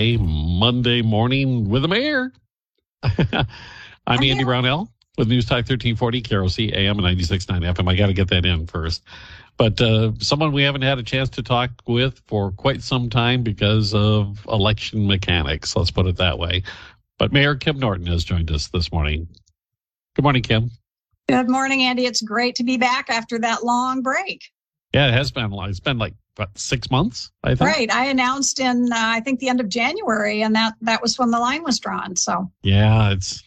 a Monday morning with the mayor. I'm Andy Brownell with News Talk 1340, KROC AM and 96.9 FM. I got to get that in first. But uh, someone we haven't had a chance to talk with for quite some time because of election mechanics, let's put it that way. But Mayor Kim Norton has joined us this morning. Good morning, Kim. Good morning, Andy. It's great to be back after that long break. Yeah, it has been. It's been like what, six months, I think. Right. I announced in uh, I think the end of January, and that that was when the line was drawn. So yeah, it's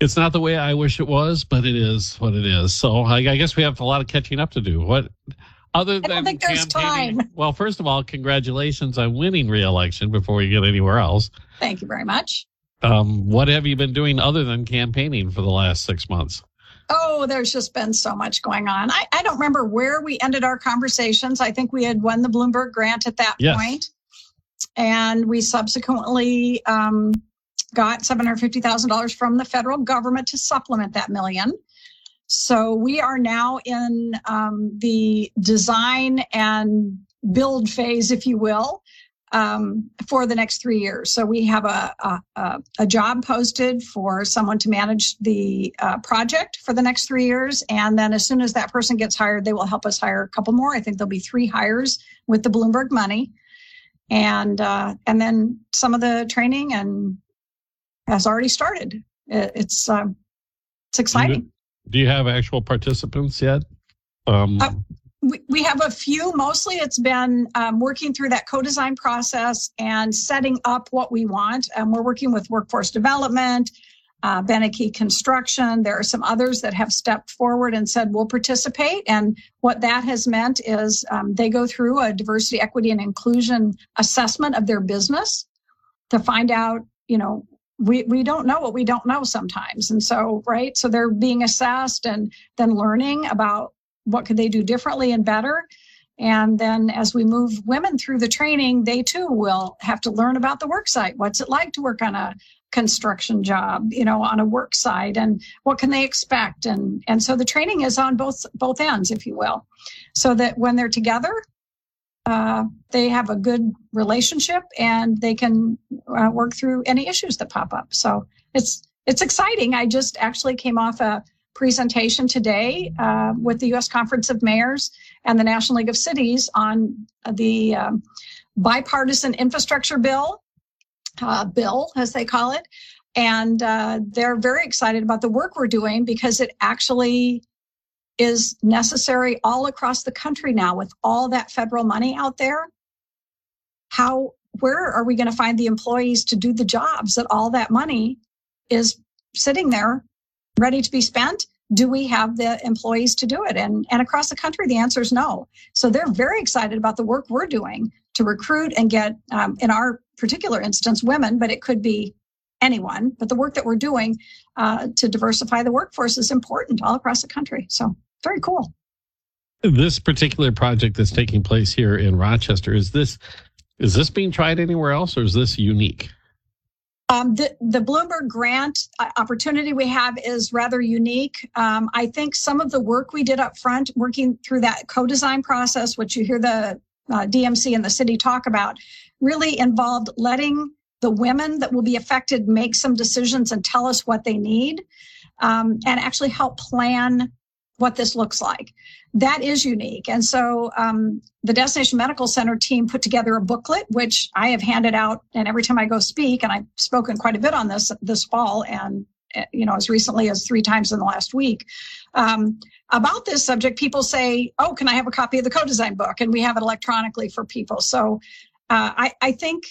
it's not the way I wish it was, but it is what it is. So I, I guess we have a lot of catching up to do. What other than I don't think there's time. Well, first of all, congratulations on winning re-election before you get anywhere else. Thank you very much. Um, what have you been doing other than campaigning for the last six months? Oh, there's just been so much going on. I, I don't remember where we ended our conversations. I think we had won the Bloomberg grant at that yes. point. And we subsequently um, got $750,000 from the federal government to supplement that million. So we are now in um, the design and build phase, if you will, um, for the next three years. So we have a, a, a job posted for someone to manage the uh, project for the next three years. And then as soon as that person gets hired, they will help us hire a couple more. I think there'll be three hires with the Bloomberg money. And uh, and then some of the training and has already started. It's um, it's exciting. Do you have actual participants yet? Um, uh, we, have a few. Mostly, it's been um, working through that co-design process and setting up what we want. And we're working with workforce development, uh, Construction. There are some others that have stepped forward and said we'll participate. And what that has meant is um, they go through a diversity, equity, and inclusion assessment of their business to find out, you know, we we don't know what we don't know sometimes and so right so they're being assessed and then learning about what could they do differently and better? And then as we move women through the training they too will have to learn about the work site. What's it like to work on a construction job you know on a work site? And what can they expect? And and so the training is on both both ends if you will. So that when they're together uh, they have a good relationship and they can uh, work through any issues that pop up. So it's it's exciting. I just actually came off a presentation today uh, with the U.S. Conference of Mayors and the National League of Cities on the um, bipartisan infrastructure bill, uh, bill as they call it, and uh, they're very excited about the work we're doing because it actually is necessary all across the country now with all that federal money out there. How where are we going to find the employees to do the jobs that all that money is sitting there ready to be spent? Do we have the employees to do it? And, and across the country, the answer is no. So they're very excited about the work we're doing to recruit and get, um, in our particular instance, women, but it could be anyone. But the work that we're doing uh, to diversify the workforce is important all across the country. So very cool. This particular project that's taking place here in Rochester is this is this being tried anywhere else, or is this unique? Um, the, the Bloomberg grant uh, opportunity we have is rather unique. Um, I think some of the work we did up front, working through that co-design process, which you hear the uh, DMC and the city talk about, really involved letting the women that will be affected make some decisions and tell us what they need, um, and actually help plan what this looks like. That is unique. And so um, the Destination Medical Center team put together a booklet, which I have handed out. And every time I go speak, and I've spoken quite a bit on this this fall and eh, you know as recently as three times in the last week um, about this subject people say oh can i have a copy of the co-design book and we have it electronically for people so uh, I, I think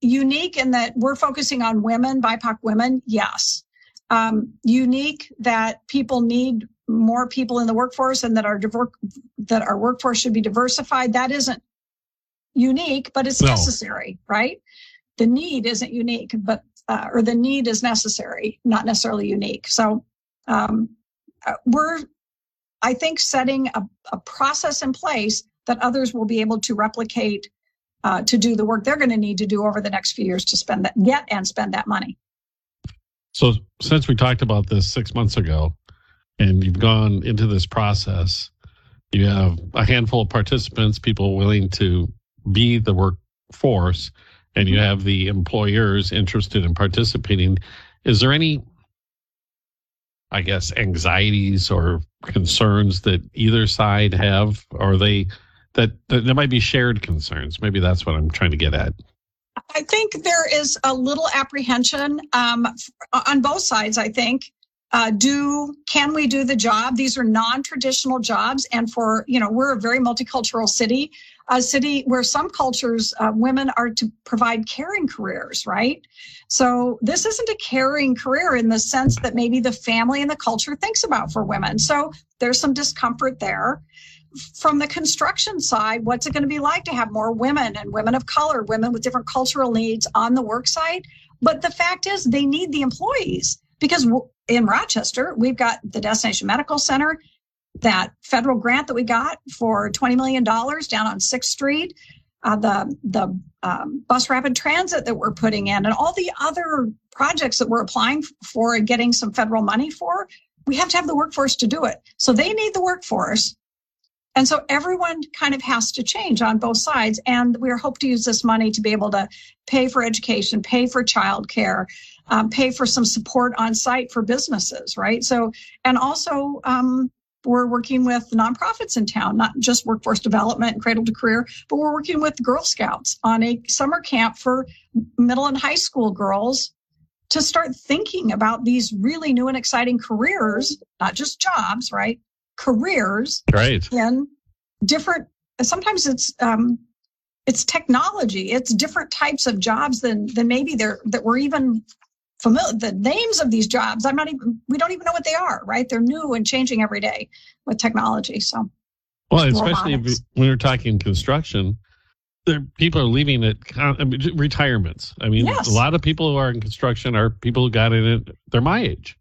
unique in that we're focusing on women bipoc women yes um, unique that people need more people in the workforce and that our diver- that our workforce should be diversified. That isn't unique, but it's no. necessary, right? The need isn't unique, but uh, or the need is necessary, not necessarily unique. So um, uh, we're, I think, setting a, a, process in place that others will be able to replicate uh, to do the work they're going to need to do over the next few years to spend that, get and spend that money. So, since we talked about this six months ago, and you've gone into this process, you have a handful of participants, people willing to be the workforce and you have the employers interested in participating, is there any, I guess, anxieties or concerns that either side have? Or are they that, that there might be shared concerns? Maybe that's what I'm trying to get at. I think there is a little apprehension um, on both sides. I think uh, do can we do the job? These are non-traditional jobs, and for you know we're a very multicultural city, a city where some cultures uh, women are to provide caring careers, right? So this isn't a caring career in the sense that maybe the family and the culture thinks about for women. So there's some discomfort there from the construction side, what's it going to be like to have more women and women of color, women with different cultural needs on the work site? But the fact is, they need the employees because in Rochester, we've got the Destination Medical Center, that federal grant that we got for $20 million down on 6th Street, uh, the, the um, bus rapid transit that we're putting in, and all the other projects that we're applying for and getting some federal money for. We have to have the workforce to do it. So they need the workforce. And so everyone kind of has to change on both sides. And we hope to use this money to be able to pay for education, pay for childcare, um, pay for some support on site for businesses, right? So, and also, um, we're working with nonprofits in town, not just workforce development and cradle to career, but we're working with Girl Scouts on a summer camp for middle and high school girls to start thinking about these really new and exciting careers, not just jobs, right? careers right. in different sometimes it's um, it's technology it's different types of jobs than than maybe they're that we're even familiar the names of these jobs i'm not even we don't even know what they are right? They're new and changing every day with technology so. Well especially if, when we're talking construction there people are leaving it I mean, retirements. I mean yes. a lot of people who are in construction are people who got in it they're my age.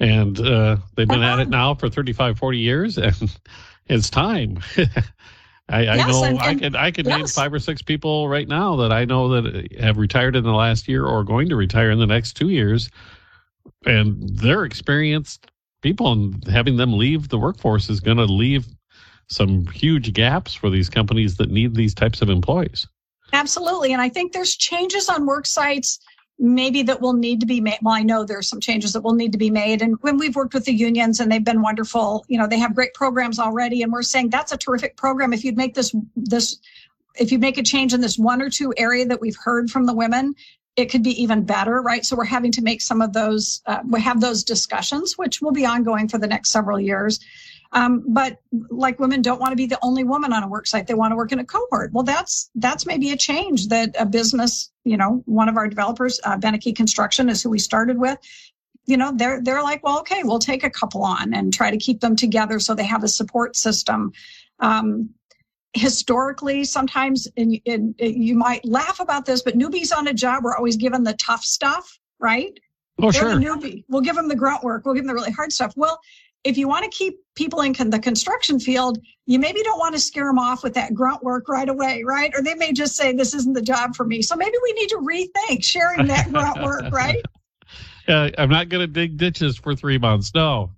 And uh, they've been uh-huh. at it now for 35 40 years and it's time I, I know and, I could I could yes. name five or six people right now that I know that have retired in the last year or going to retire in the next two years, and they're experienced people, and having them leave the workforce is going to leave some huge gaps for these companies that need these types of employees. Absolutely, and I think there's changes on work sites maybe that will need to be made. Well, I know there's some changes that will need to be made. And when we've worked with the unions and they've been wonderful, you know, they have great programs already. And we're saying that's a terrific program. If you'd make this, this, if you make a change in this one or two area that we've heard from the women, it could be even better, right? So we're having to make some of those, uh, we have those discussions, which will be ongoing for the next several years. Um, but like women don't want to be the only woman on a work site. They want to work in a cohort. Well, that's that's maybe a change that a business, you know, one of our developers, uh, Benike Construction, is who we started with. You know, they're they're like, well, okay, we'll take a couple on and try to keep them together so they have a support system. Um, historically, sometimes in, in, you might laugh about this, but newbies on a job are always given the tough stuff, right? Oh, They're sure. newbie. We'll give them the grunt work. We'll give them the really hard stuff. Well, if you want to keep people in con- the construction field, you maybe don't want to scare them off with that grunt work right away, right? Or they may just say, this isn't the job for me. So maybe we need to rethink sharing that grunt work, right? Yeah, I'm not going to dig ditches for three months. No.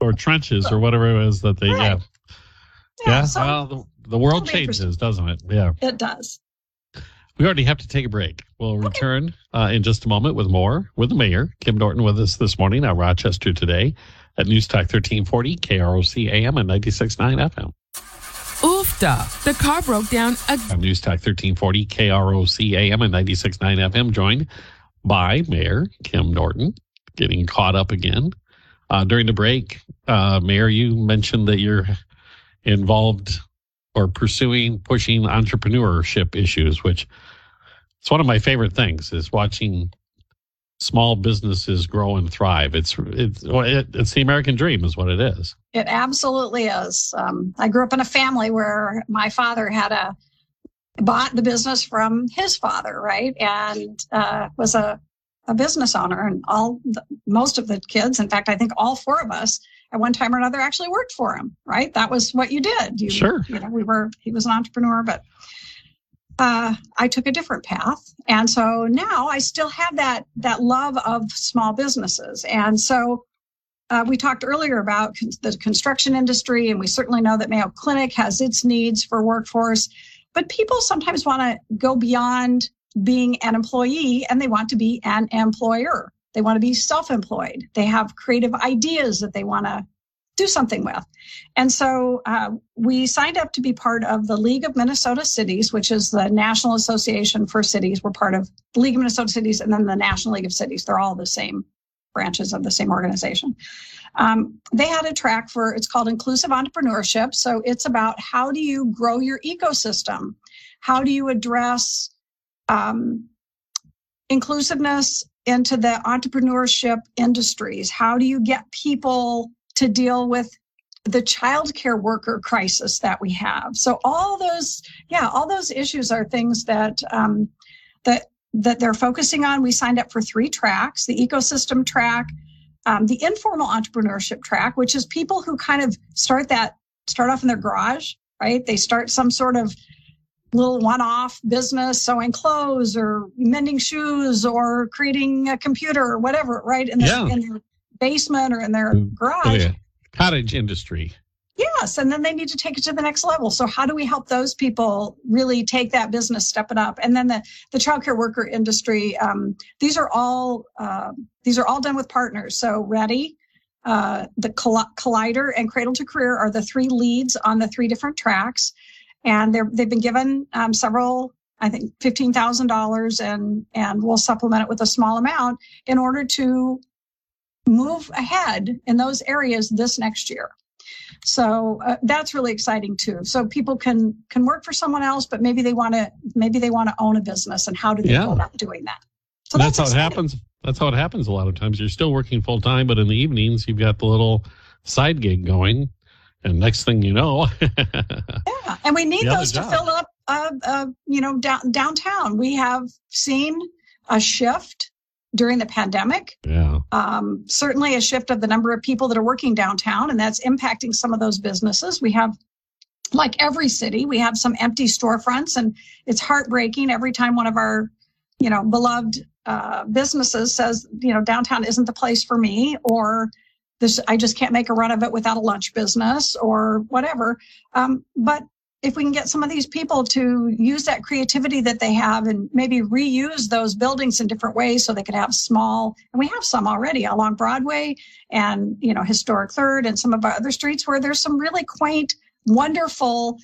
Or trenches or whatever it is that they right. get. Yeah. yeah so well, the, the world changes, doesn't it? Yeah. It does. We already have to take a break. We'll return uh, in just a moment with more with the mayor, Kim Norton, with us this morning at Rochester Today at News Talk 1340, KROC AM and 96.9 FM. Oofda, the car broke down again. News Talk 1340, KROC AM and 96.9 FM, joined by Mayor Kim Norton, getting caught up again. Uh, during the break, uh, Mayor, you mentioned that you're involved or pursuing, pushing entrepreneurship issues, which it's one of my favorite things is watching small businesses grow and thrive. It's it's it's the American dream, is what it is. It absolutely is. Um, I grew up in a family where my father had a bought the business from his father, right, and uh, was a a business owner, and all the, most of the kids, in fact, I think all four of us at one time or another actually worked for him. Right, that was what you did. You, sure. You know, we were. He was an entrepreneur, but uh, I took a different path, and so now I still have that that love of small businesses. And so uh, we talked earlier about con- the construction industry, and we certainly know that Mayo Clinic has its needs for workforce. but people sometimes want to go beyond being an employee and they want to be an employer. They want to be self employed. They have creative ideas that they want to do something with. And so uh, we signed up to be part of the League of Minnesota Cities, which is the National Association for Cities. We're part of the League of Minnesota Cities and then the National League of Cities. They're all the same branches of the same organization. Um, they had a track for it's called inclusive entrepreneurship. So it's about how do you grow your ecosystem? How do you address um, inclusiveness into the entrepreneurship industries? How do you get people to deal with the childcare worker crisis that we have? So all those, yeah, all those issues are things that um, that that they're focusing on. We signed up for three tracks: the ecosystem track, um, the informal entrepreneurship track, which is people who kind of start that start off in their garage, right? They start some sort of little one-off business sewing clothes or mending shoes or creating a computer or whatever right in their, yeah. in their basement or in their mm. garage. oh, yeah. cottage industry. Yes and then they need to take it to the next level. So how do we help those people really take that business step it up? And then the the childcare worker industry um, these are all uh, these are all done with partners. So ready uh, the collider and cradle to career are the three leads on the three different tracks. And they're, they've been given um, several I think fifteen thousand dollars, and and we'll supplement it with a small amount in order to move ahead in those areas this next year. So uh, that's really exciting too. So people can can work for someone else, but maybe they want to maybe they want to own a business, and how do they yeah. go about doing that? So that's, that's how it happens. That's how it happens a lot of times. You're still working full time, but in the evenings you've got the little side gig going and next thing you know yeah and we need those to fill up uh, uh, you know down, downtown we have seen a shift during the pandemic. Yeah. Um, certainly a shift of the number of people that are working downtown and that's impacting some of those businesses. We have like every city we have some empty storefronts and it's heartbreaking every time one of our you know beloved uh, businesses says you know downtown isn't the place for me or this i just can't make a run of it without a lunch business or whatever. Um, but if we can get some of these people to use that creativity that they have and maybe reuse those buildings in different ways so they could have small and we have some already along broadway and you know historic third and some of our other streets where there's some really quaint wonderful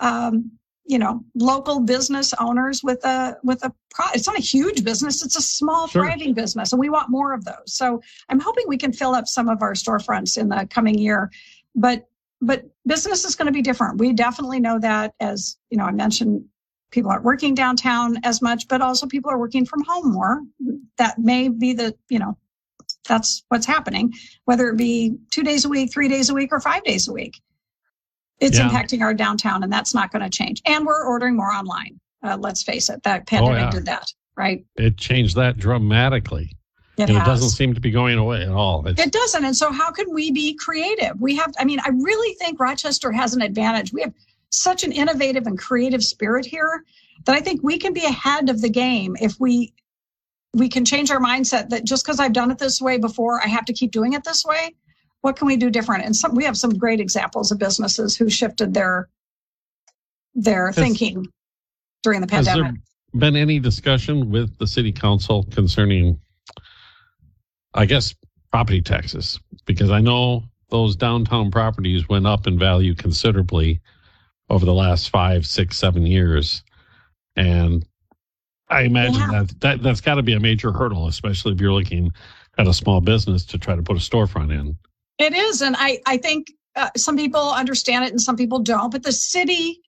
um, you know local business owners with a with a pro it's not a huge business it's a small sure. thriving business and we want more of those so i'm hoping we can fill up some of our storefronts in the coming year but but business is going to be different. We definitely know that as you know i mentioned people aren't working downtown as much but also people are working from home more. That may be the you know that's what's happening whether it be two days a week three days a week or five days a week. It's yeah. impacting our downtown and that's not going to change. And we're ordering more online. Uh, let's face it that pandemic oh, yeah. did that right? It changed that dramatically it and has. it doesn't seem to be going away at all it's, it doesn't and so how can we be creative we have i mean i really think rochester has an advantage we have such an innovative and creative spirit here that i think we can be ahead of the game if we we can change our mindset that just because i've done it this way before i have to keep doing it this way what can we do different? And some we have some great examples of businesses who shifted their their has, thinking during the pandemic. Has there been any discussion with the city council concerning, I guess, property taxes? Because I know those downtown properties went up in value considerably over the last five, six, seven years, and I imagine yeah. that, that that's got to be a major hurdle, especially if you're looking at a small business to try to put a storefront in. It is. And I, I think uh, some people understand it and some people don't. But the city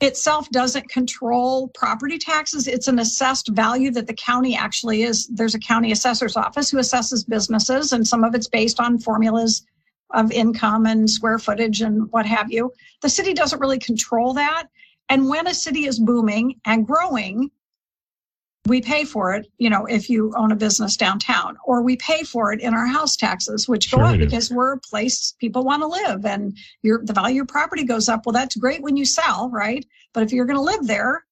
itself doesn't control property taxes. It's an assessed value that the county actually is. There's a county assessor's office who assesses businesses, and some of it's based on formulas of income and square footage and what have you. The city doesn't really control that. And when a city is booming and growing, we pay for it, you know, if you own a business downtown, or we pay for it in our house taxes, which go sure up because we're a place people want to live and your the value of your property goes up. Well, that's great when you sell, right? But if you're going to live there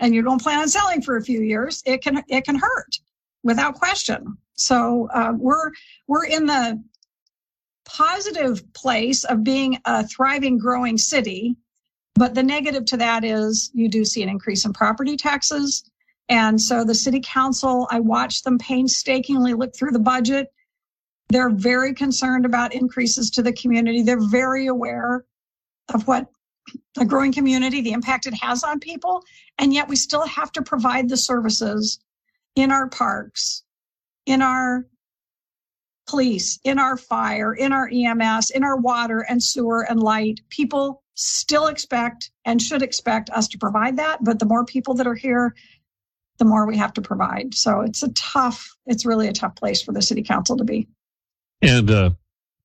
and you don't plan on selling for a few years, it can it can hurt without question. So uh, we're we're in the positive place of being a thriving, growing city But the negative to that is you do see an increase in property taxes. And so the city council, I watched them painstakingly look through the budget. They're very concerned about increases to the community. They're very aware of what the growing community, the impact it has on people. And yet we still have to provide the services in our parks, in our police, in our fire, in our EMS, in our water and sewer and light. People still expect and should expect us to provide that. But the more people that are here, the more we have to provide. So it's a tough, it's really a tough place for the city council to be. And uh,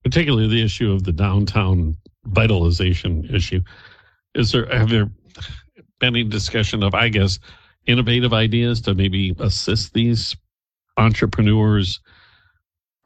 particularly the issue of the downtown vitalization issue. Is there, have there been any discussion of, I guess, innovative ideas to maybe assist these entrepreneurs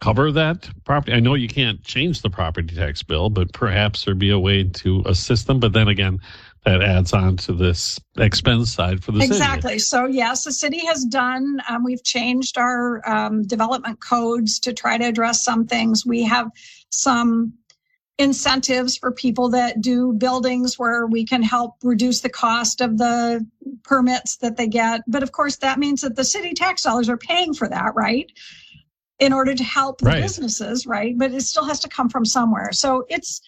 cover that property? I know you can't change the property tax bill, but perhaps there'd be a way to assist them. But then again, that adds on to this expense side for the exactly. city. Exactly. So yes, the city has done. Um, we've changed our um, development codes to try to address some things. We have some incentives for people that do buildings where we can help reduce the cost of the permits that they get. But of course, that means that the city tax dollars are paying for that, right? In order to help the Right. businesses, right? But it still has to come from somewhere. So it's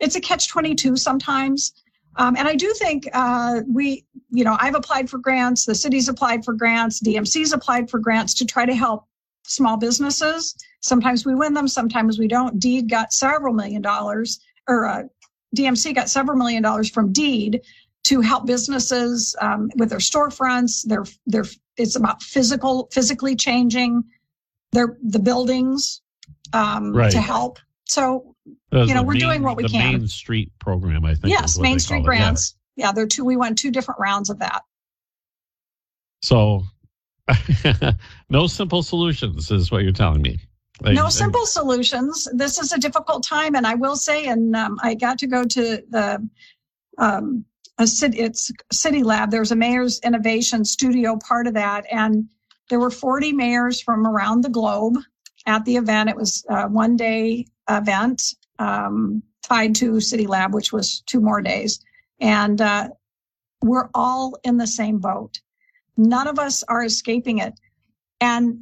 it's a catch twenty two sometimes. Um, and I do think uh, we, you know, I've applied for grants, the city's applied for grants, DMC's applied for grants to try to help small businesses. Sometimes we win them, sometimes we don't. Deed got several million dollars, or uh, DMC got several million dollars from Deed to help businesses um, with their storefronts. Their, their, it's about physical, physically changing their the buildings um, Right. to help. So you know, we're doing what we the can. Main Street program, I think. yes, Main Street call it. Yeah. grants. Yeah, there are two. We won two different rounds of that. So, no simple solutions is what you're telling me. Like, no simple solutions. This is a difficult time, and I will say, and um, I got to go to the um, a city. It's City Lab. There's a mayor's innovation studio part of that, and there were 40 mayors from around the globe at the event. It was a one day event um, tied to City Lab, which was two more days, and uh, we're all in the same boat. None of us are escaping it, and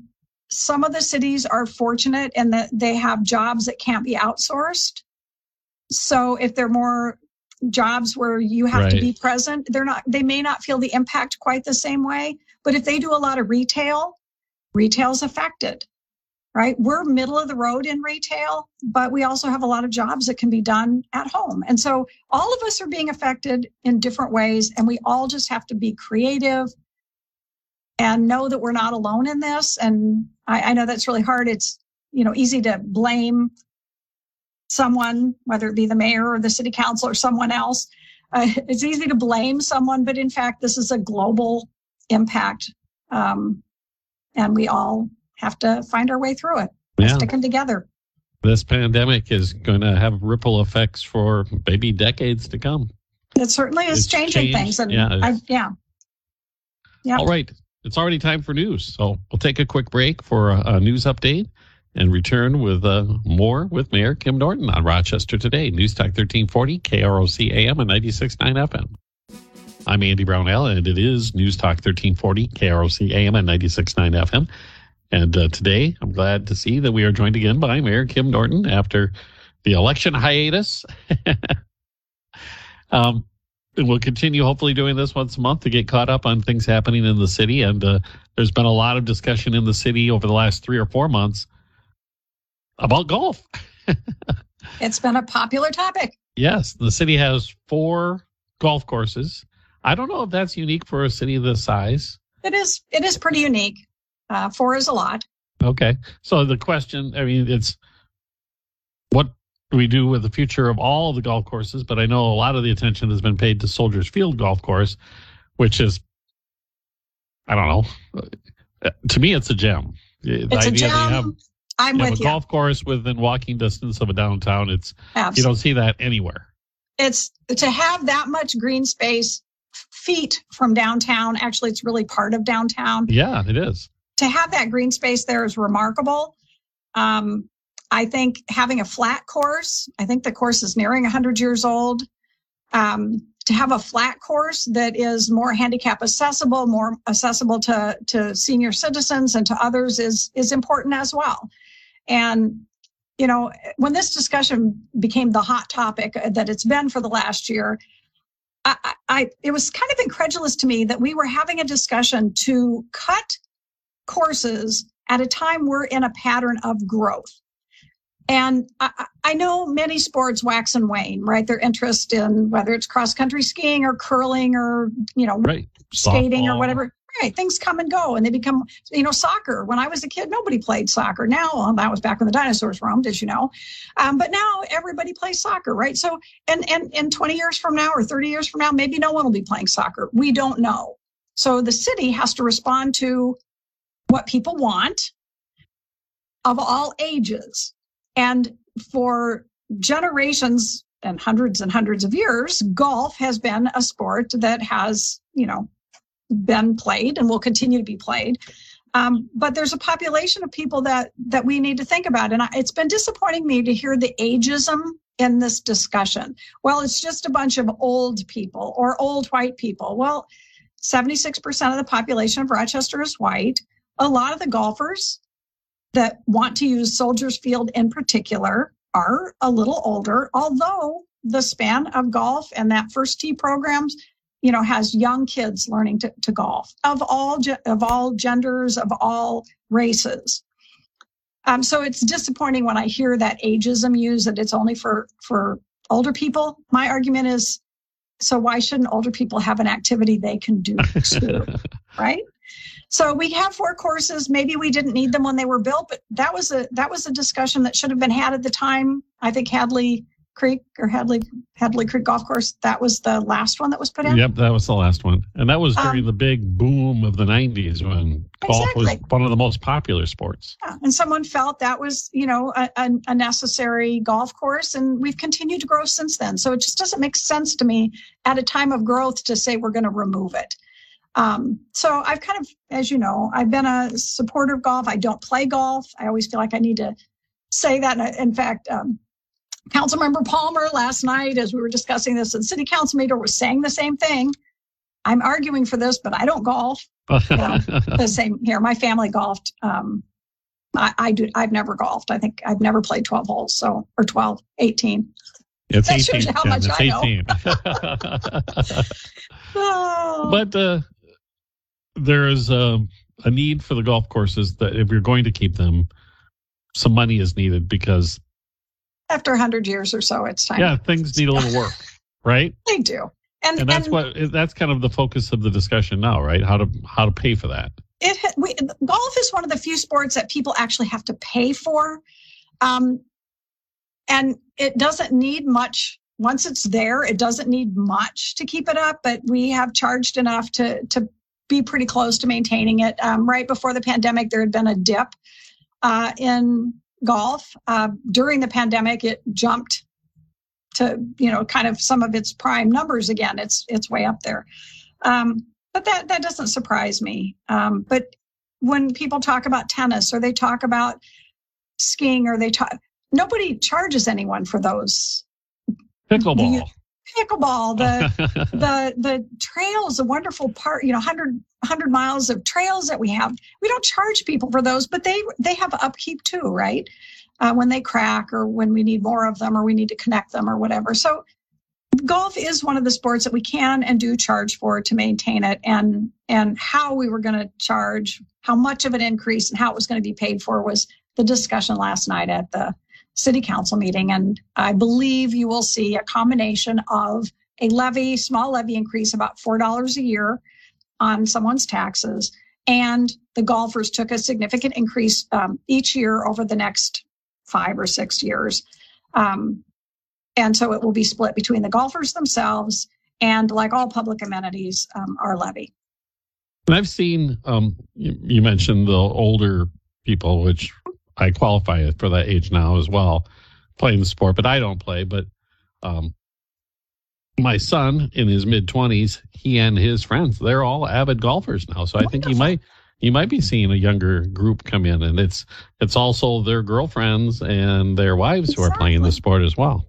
some of the cities are fortunate in that they have jobs that can't be outsourced. So if they're more jobs where you have to be present, they're not, they may not feel the impact quite the same way. But if they do a lot of retail, retail's affected, right? We're middle of the road in retail, but we also have a lot of jobs that can be done at home. And so all of us are being affected in different ways, and we all just have to be creative and know that we're not alone in this. And I, I know that's really hard. It's, you know, easy to blame someone, whether it be the mayor or the city council or someone else. Uh, it's easy to blame someone, but in fact, this is a global impact. Um, and we all have to find our way through it, yeah, sticking together. this pandemic is going to have ripple effects for maybe decades to come. It certainly is It's changing changed, things. And yeah, I, yeah, Yeah. All right. It's already time for news. So we'll take a quick break for a, a news update and return with uh, more with Mayor Kim Norton on Rochester Today. News Talk 1340, KROC AM and 96.9 FM. I'm Andy Brownell, and it is News Talk 1340, KROC AM and 96.9 FM. And uh, today, I'm glad to see that we are joined again by Mayor Kim Norton after the election hiatus. um, and we'll continue hopefully doing this once a month to get caught up on things happening in the city. And uh, there's been a lot of discussion in the city over the last three or four months about golf. it's been a popular topic. Yes, the city has four golf courses. I don't know if that's unique for a city this size. It is, it is pretty unique. Uh, four is a lot. Okay. So the question, I mean, it's what do we do with the future of all the golf courses? But I know a lot of the attention has been paid to Soldiers Field Golf Course, which is, I don't know. Uh, To me, it's a gem. The It's a that have, gem. I'm you have with a you. golf course within walking distance of a downtown. It's you don't see that anywhere. it's to have that much green space feet from downtown. Actually, it's really part of downtown. Yeah, it is. To have that green space there is remarkable. Um, I think having a flat course, I think the course is nearing 100 years old. Um, to have a flat course that is more handicap accessible, more accessible to, to senior citizens and to others is, is important as well. And, you know, when this discussion became the hot topic that it's been for the last year, I, I, it was kind of incredulous to me that we were having a discussion to cut courses at a time we're in a pattern of growth. And I, I, know many sports wax and wane, right? Their interest in whether it's cross country skiing or curling or, you know, right. skating Softball. or whatever. Right. Things come and go and they become, you know, soccer. When I was a kid, nobody played soccer. Now, well, that was back when the dinosaurs roamed, as you know. Um, but now everybody plays soccer, right? So, and, and, and 20 years from now or 30 years from now, maybe no one will be playing soccer. We don't know. So the city has to respond to what people want of all ages. And for generations and hundreds and hundreds of years, golf has been a sport that has, you know, been played and will continue to be played. Um, but there's a population of people that that we need to think about, and I, it's been disappointing me to hear the ageism in this discussion. Well, it's just a bunch of old people or old white people. Well, 76% of the population of Rochester is white. A lot of the golfers that want to use Soldiers Field in particular are a little older, although the span of golf and that first tee programs, you know, has young kids learning to, to golf of all of all genders, of all races. Um, so it's disappointing when I hear that ageism used that it's only for for older people. My argument is, so why shouldn't older people have an activity they can do too, right? So we have four courses. Maybe we didn't need them when they were built, but that was a that was a discussion that should have been had at the time. I think Hadley Creek or Hadley Hadley Creek Golf Course. That was the last one that was put in. Yep, that was the last one, and that was during Um, the big boom of the '90s when golf was one of the most popular sports. Yeah, and someone felt that was, you know, a, a, a necessary golf course, and we've continued to grow since then. So it just doesn't make sense to me at a time of growth to say we're going to remove it. Um, so I've kind of, as you know, I've been a supporter of golf. I don't play golf. I always feel like I need to say that. And In fact, um, Councilmember Palmer last night, as we were discussing this, and City Council meeting was saying the same thing. I'm arguing for this, but I don't golf Yeah. the same here. My family golfed. Um, I, I do. I've never golfed. I think I've never played 12 holes. So, or 12, 18. it's That shows 18. you how Jen, much it's I know. 18. Oh, but uh, there is a, a need for the golf courses that if you're going to keep them, some money is needed because after 100 years or so, it's time. yeah, things need a little work, right? They do. And, And that's and what that's kind of the focus of the discussion now, right? How to how to pay for that. it we, golf is one of the few sports that people actually have to pay for um, and it doesn't need much once it's there it doesn't need much to keep it up but we have charged enough to to be pretty close to maintaining it um, right before the pandemic there had been a dip uh, in golf uh, during the pandemic it jumped to you know kind of some of its prime numbers again it's it's way up there um, but that that doesn't surprise me. Um, but when people talk about tennis or they talk about skiing or they talk, nobody charges anyone for those. Pickleball. Pickleball, the the the trails, the wonderful part, you know, 100 100 miles of trails that we have. We don't charge people for those, but they they have upkeep too, right? Uh, when they crack or when we need more of them or we need to connect them or whatever. So golf is one of the sports that we can and do charge for to maintain it and and how we were going to charge how much of an increase and how it was going to be paid for was the discussion last night at the city council meeting and i believe you will see a combination of a levy small levy increase about four dollars a year on someone's taxes and the golfers took a significant increase um, each year over the next five or six years um, and so it will be split between the golfers themselves and, like all public amenities, um, our levy. And I've seen um, you mentioned the older people, which I qualify for that age now as well, playing the sport, but I don't play. But um, my son in his mid twenties, he and his friends, they're all avid golfers now. So I think you might you might be seeing a younger group come in, and it's it's also their girlfriends and their wives who are playing the sport as well.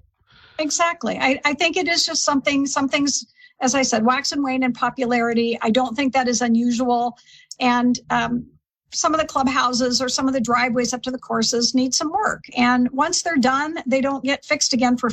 Exactly. I, I think it is just something, something's as I said, wax and wane in popularity. I don't think that is unusual. And um, some of the clubhouses or some of the driveways up to the courses need some work. And once they're done, they don't get fixed again for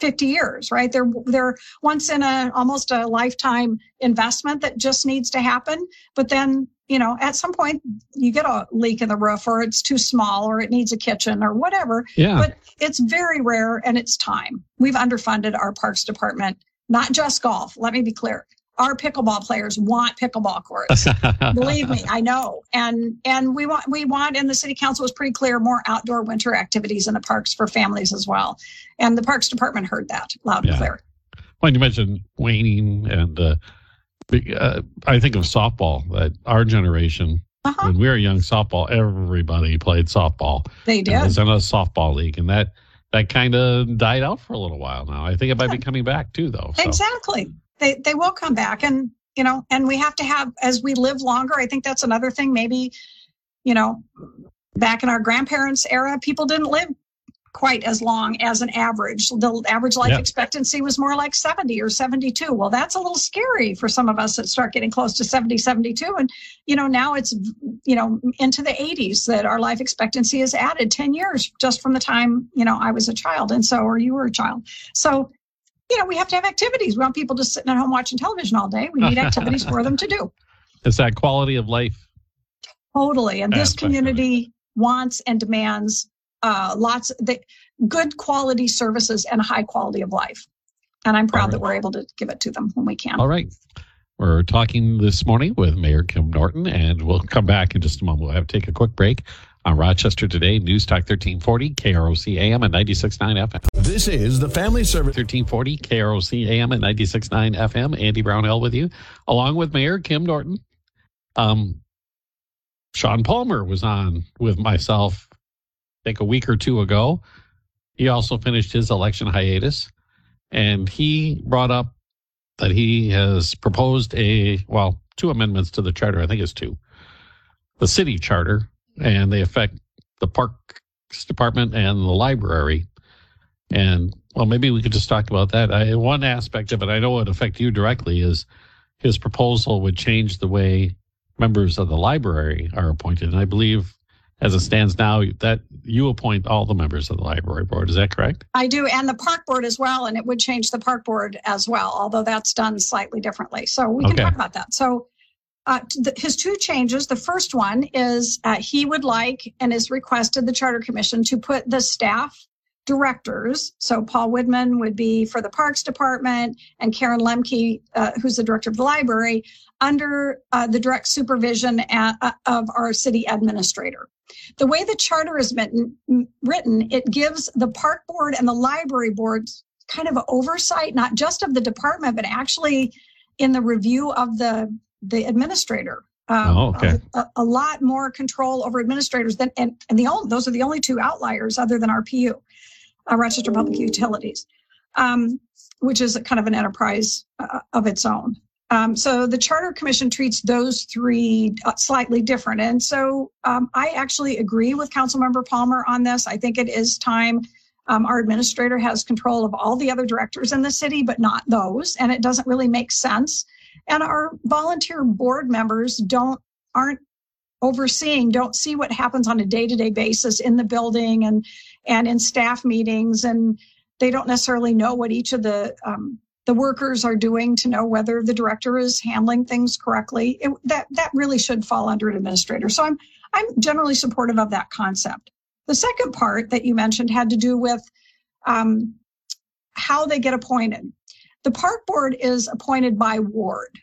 50 years, right? They're they're once in a almost a lifetime investment that just needs to happen. But then, you know, at some point you get a leak in the roof or it's too small or it needs a kitchen or whatever. Yeah. But it's very rare and it's time. We've underfunded our parks department, not just golf. Let me be clear our pickleball players want pickleball courts. Believe me, I know. And and we want we want and the city council was pretty clear more outdoor winter activities in the parks for families as well. And the parks department heard that loud Yeah. and clear. when you mentioned waning and uh, uh, I think of softball. That our generation, Uh-huh. when we were young, softball. Everybody played softball. They did. was in a softball league, and that that kind of died out for a little while now. I think it might be coming back too, though. So. Exactly. They they will come back and you know, and we have to have as we live longer, I think that's another thing. Maybe, you know, back in our grandparents' era, people didn't live quite as long as an average. The average life Yeah. expectancy was more like 70 or 72. Well, that's a little scary for some of us that start getting close to 70, 72. And, you know, now it's, you know, into the 80s that our life expectancy is added 10 years just from the time, you know, I was a child. And so, or you were a child. So, you know, we have to have activities. We want people just sitting at home watching television all day. We need activities for them to do. It's that quality of life. Totally. And this Aspect of it. community wants and demands uh, lots of the good quality services and a high quality of life. And I'm proud that we're able to give it to them when we can. All right. We're talking this morning with Mayor Kim Norton, and we'll come back in just a moment. We'll have to take a quick break on Rochester Today, News Talk 1340, KROC AM and 96.9 FM. This is the Family Service. 1340, KROC AM and 96.9 FM. Andy Brownell with you, along with Mayor Kim Norton. Um, Shaun Palmer was on with myself, I think a week or two ago. He also finished his election hiatus, and he brought up that he has proposed a, well, two amendments to the charter. I think it's two. The city charter, and they affect the Parks Department and the library. And well, maybe we could just talk about that. I, one aspect of it, I know it would affect you directly, is his proposal would change the way members of the library are appointed. And I believe, as it stands now, that you appoint all the members of the library board. Is that correct? I do, and the park board as well, and it would change the park board as well, although that's done slightly differently. So we can Okay. talk about that. So uh, the, his two changes. The first one is uh, he would like and has requested the Charter Commission to put the staff directors. So Paul Widman would be for the Parks Department, and Karen Lemke, uh, who's the director of the library, under uh, the direct supervision a- uh, of our city administrator. The way the charter is written, written, it gives the park board and the library board kind of oversight, not just of the department, but actually in the review of the the administrator. Um, Oh, okay. A, a lot more control over administrators than and, and the only those are the only two outliers other than RPU, uh, Rochester Public Utilities, um, which is kind of an enterprise uh, of its own. Um, so the Charter Commission treats those three uh, slightly different. And so um, I actually agree with Councilmember Palmer on this. I think it is time. Um, our administrator has control of all the other directors in the city, but not those. And it doesn't really make sense. And our volunteer board members don't aren't overseeing, don't see what happens on a day-to-day basis in the building and and in staff meetings, and they don't necessarily know what each of the um, the workers are doing to know whether the director is handling things correctly. It, that that really should fall under an administrator. So I'm I'm generally supportive of that concept. The second part that you mentioned had to do with um, how they get appointed. The park board is appointed by ward.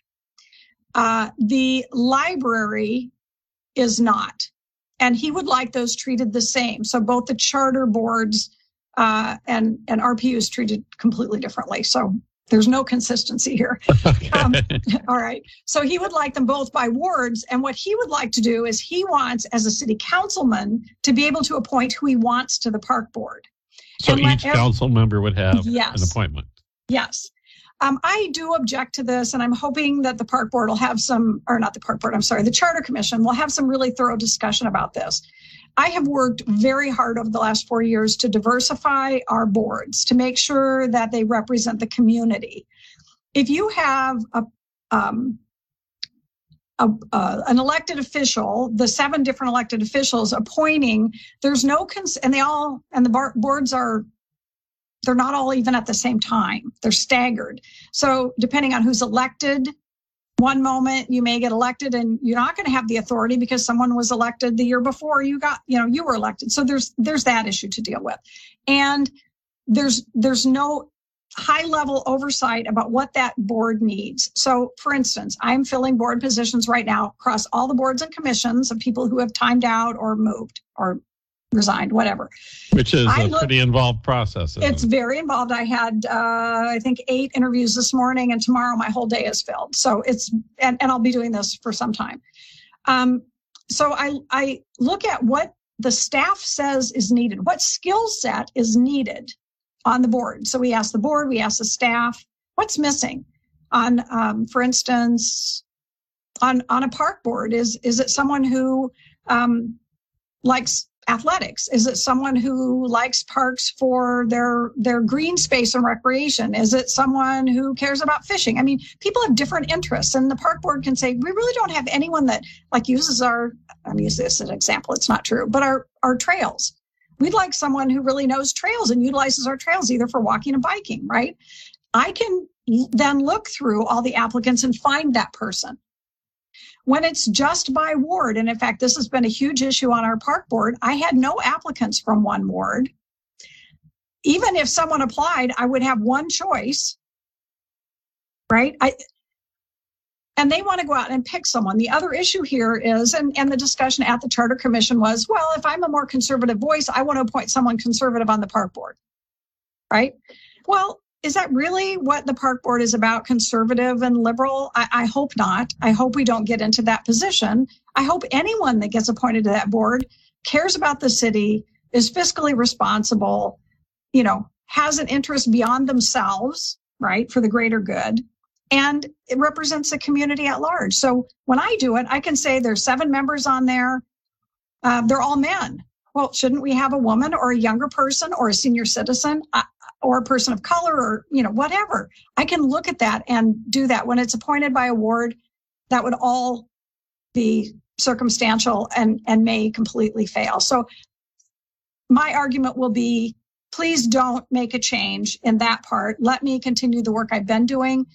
Uh, the library is not, and he would like those treated the same. So both the charter boards uh, and and RPU is treated completely differently. So there's no consistency here. Um, all right. So he would like them both by wards. And what he would like to do is he wants, as a city councilman, to be able to appoint who he wants to the park board. so and each council member would have yes, an appointment. Yes. Um, I do object to this, and I'm hoping that the park board will have some, or not the park board, I'm sorry, the charter commission will have some really thorough discussion about this. I have worked very hard over the last four years to diversify our boards, to make sure that they represent the community. if you have a, um, a, uh, an elected official, the seven different elected officials appointing, there's no cons- and they all and the bar- boards are they're not all even at the same time. They're staggered. So depending on who's elected, one moment you may get elected and you're not going to have the authority because someone was elected the year before you got, you know, you were elected. So there's there's that issue to deal with. And there's there's no high level oversight about what that board needs. So, for instance, I'm filling board positions right now across all the boards and commissions of people who have timed out or moved or resigned, whatever. Which is I a look- pretty involved process. It's it? very involved. I had, uh, I think, eight interviews this morning, and tomorrow my whole day is filled. So it's, and, and I'll be doing this for some time. Um, so I, I look at what the staff says is needed, what skill set is needed on the board. So we ask the board, we ask the staff, what's missing on, um, for instance, on on a park board? Is is it someone who um, likes athletics? Is it someone who likes parks for their their green space and recreation? Is it someone who cares about fishing? I mean, people have different interests, and the park board can say, we really don't have anyone that like uses our. I'm using this as an example. It's not true, but our our trails. We'd like someone who really knows trails and utilizes our trails either for walking and biking, right? I can then look through all the applicants and find that person when it's just by ward, and in fact, this has been a huge issue on our park board, I had no applicants from one ward. Even if someone applied, I would have one choice. Right? I and they want to go out and pick someone. The other issue here is, and, and the discussion at the Charter Commission was, well, if I'm a more conservative voice, I want to appoint someone conservative on the park board. Right? Well, is that really what the park board is about conservative and liberal? I, I, hope not. I hope we don't get into that position. I hope anyone that gets appointed to that board cares about the city is fiscally responsible you know has an interest beyond themselves right for the greater good and it represents the community at large. So when i do it i can say there's seven members on there uh, they're all men. Well shouldn't we have a woman or a younger person or a senior citizen? I, or a person of color or you know whatever. I can look at that and do that. When it's appointed by a ward that would all be circumstantial and and may completely fail. So my argument will be please don't make a change in that part. Let me continue the work i've been doing.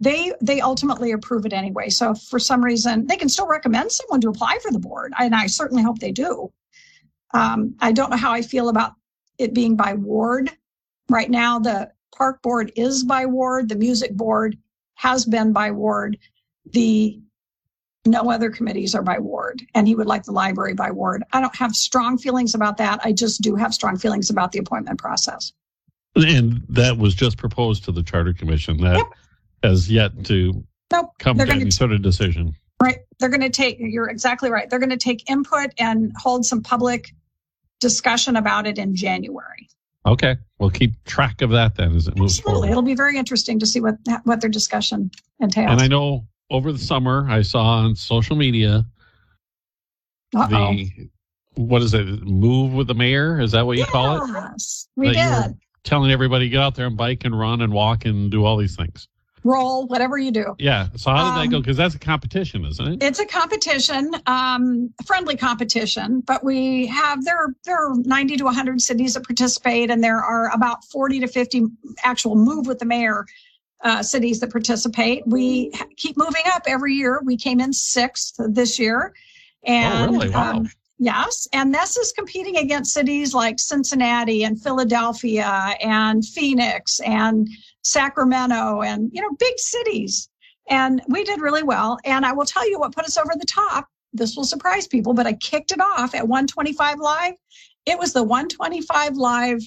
They they ultimately approve it anyway. So for some reason they can still recommend someone to apply for the board and i certainly hope they do. Um, i don't know how i feel about it being by ward Right now, the park board is by ward, the music board has been by ward. The no other committees are by ward, and he would like the library by ward. I don't have strong feelings about that. I just do have strong feelings about the appointment process. And that was just proposed to the Charter Commission. That Yep. has yet to Nope, come they're to any to sort of decision. right. They're going to take. You're exactly right. They're going to take input and hold some public discussion about it in January. Okay, we'll keep track of that then as it moves Absolutely, forward. it'll be very interesting to see what what their discussion entails. And I know over the summer I saw on social media Uh-oh. the what is it? Move with the mayor? Is that what you call it? Yes, we That did. Telling everybody get out there and bike and run and walk and do all these things. Roll, whatever you do. Yeah. So how did that Um, go? Because that's a competition, isn't it? It's a competition, um, friendly competition, but we have there are there are 90 to 100 cities that participate, and there are about 40 to 50 actual move with the mayor uh, cities that participate. We keep moving up every year. We came in sixth this year, and oh, really? Wow. um, Yes, and this is competing against cities like Cincinnati and Philadelphia and Phoenix and Sacramento and you know big cities. And we did really well. And I will tell you what put us over the top. This will surprise people, but I kicked it off at 125 live. It was the 125 live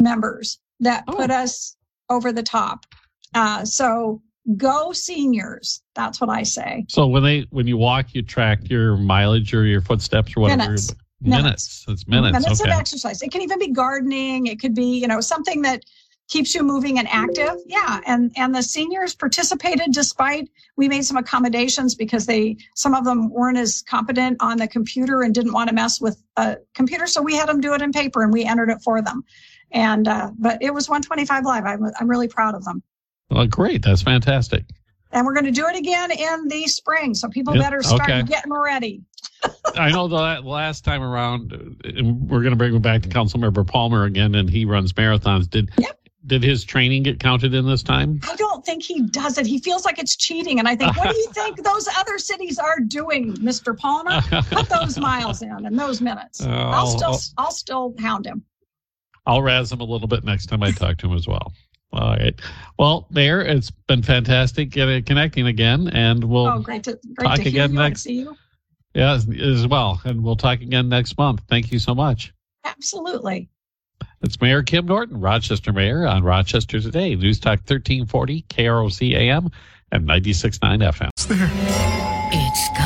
members that Oh. put us over the top. Uh, so go seniors. That's what I say. so when they when you walk, you track your mileage or your footsteps or whatever. Minutes. Minutes. Minutes. It's minutes. minutes okay. of exercise. It can even be gardening. It could be, you know, something that keeps you moving and active. Yeah. And and the seniors participated despite we made some accommodations because they some of them weren't as competent on the computer and didn't want to mess with a computer. So we had them do it in paper and we entered it for them. And uh, but it was 125 live. I'm I'm really proud of them. Well, great. That's fantastic. And we're going to do it again in the spring. So people Yep, better start okay. getting ready. I know the last time around, uh, and we're going to bring back to Councilmember Palmer again, and he runs marathons. Did Yep. Did his training get counted in this time? I don't think he does it. He feels like it's cheating. And I think, what do you think those other cities are doing, Mr. Palmer? Put those miles in and those minutes. Uh, I'll I'll- still, I'll- I'll still hound him. I'll razz him a little bit next time I talk to him as well. All right. Well, Mayor, it's been fantastic getting connecting again, and we'll Oh, great to, great talk to hear again next- see you. yeah as well, and we'll talk again next month. Thank you so much. Absolutely. It's Mayor Kim Norton, Rochester Mayor on Rochester Today, News Talk 1340, KROC AM, and 96.9 FM. It's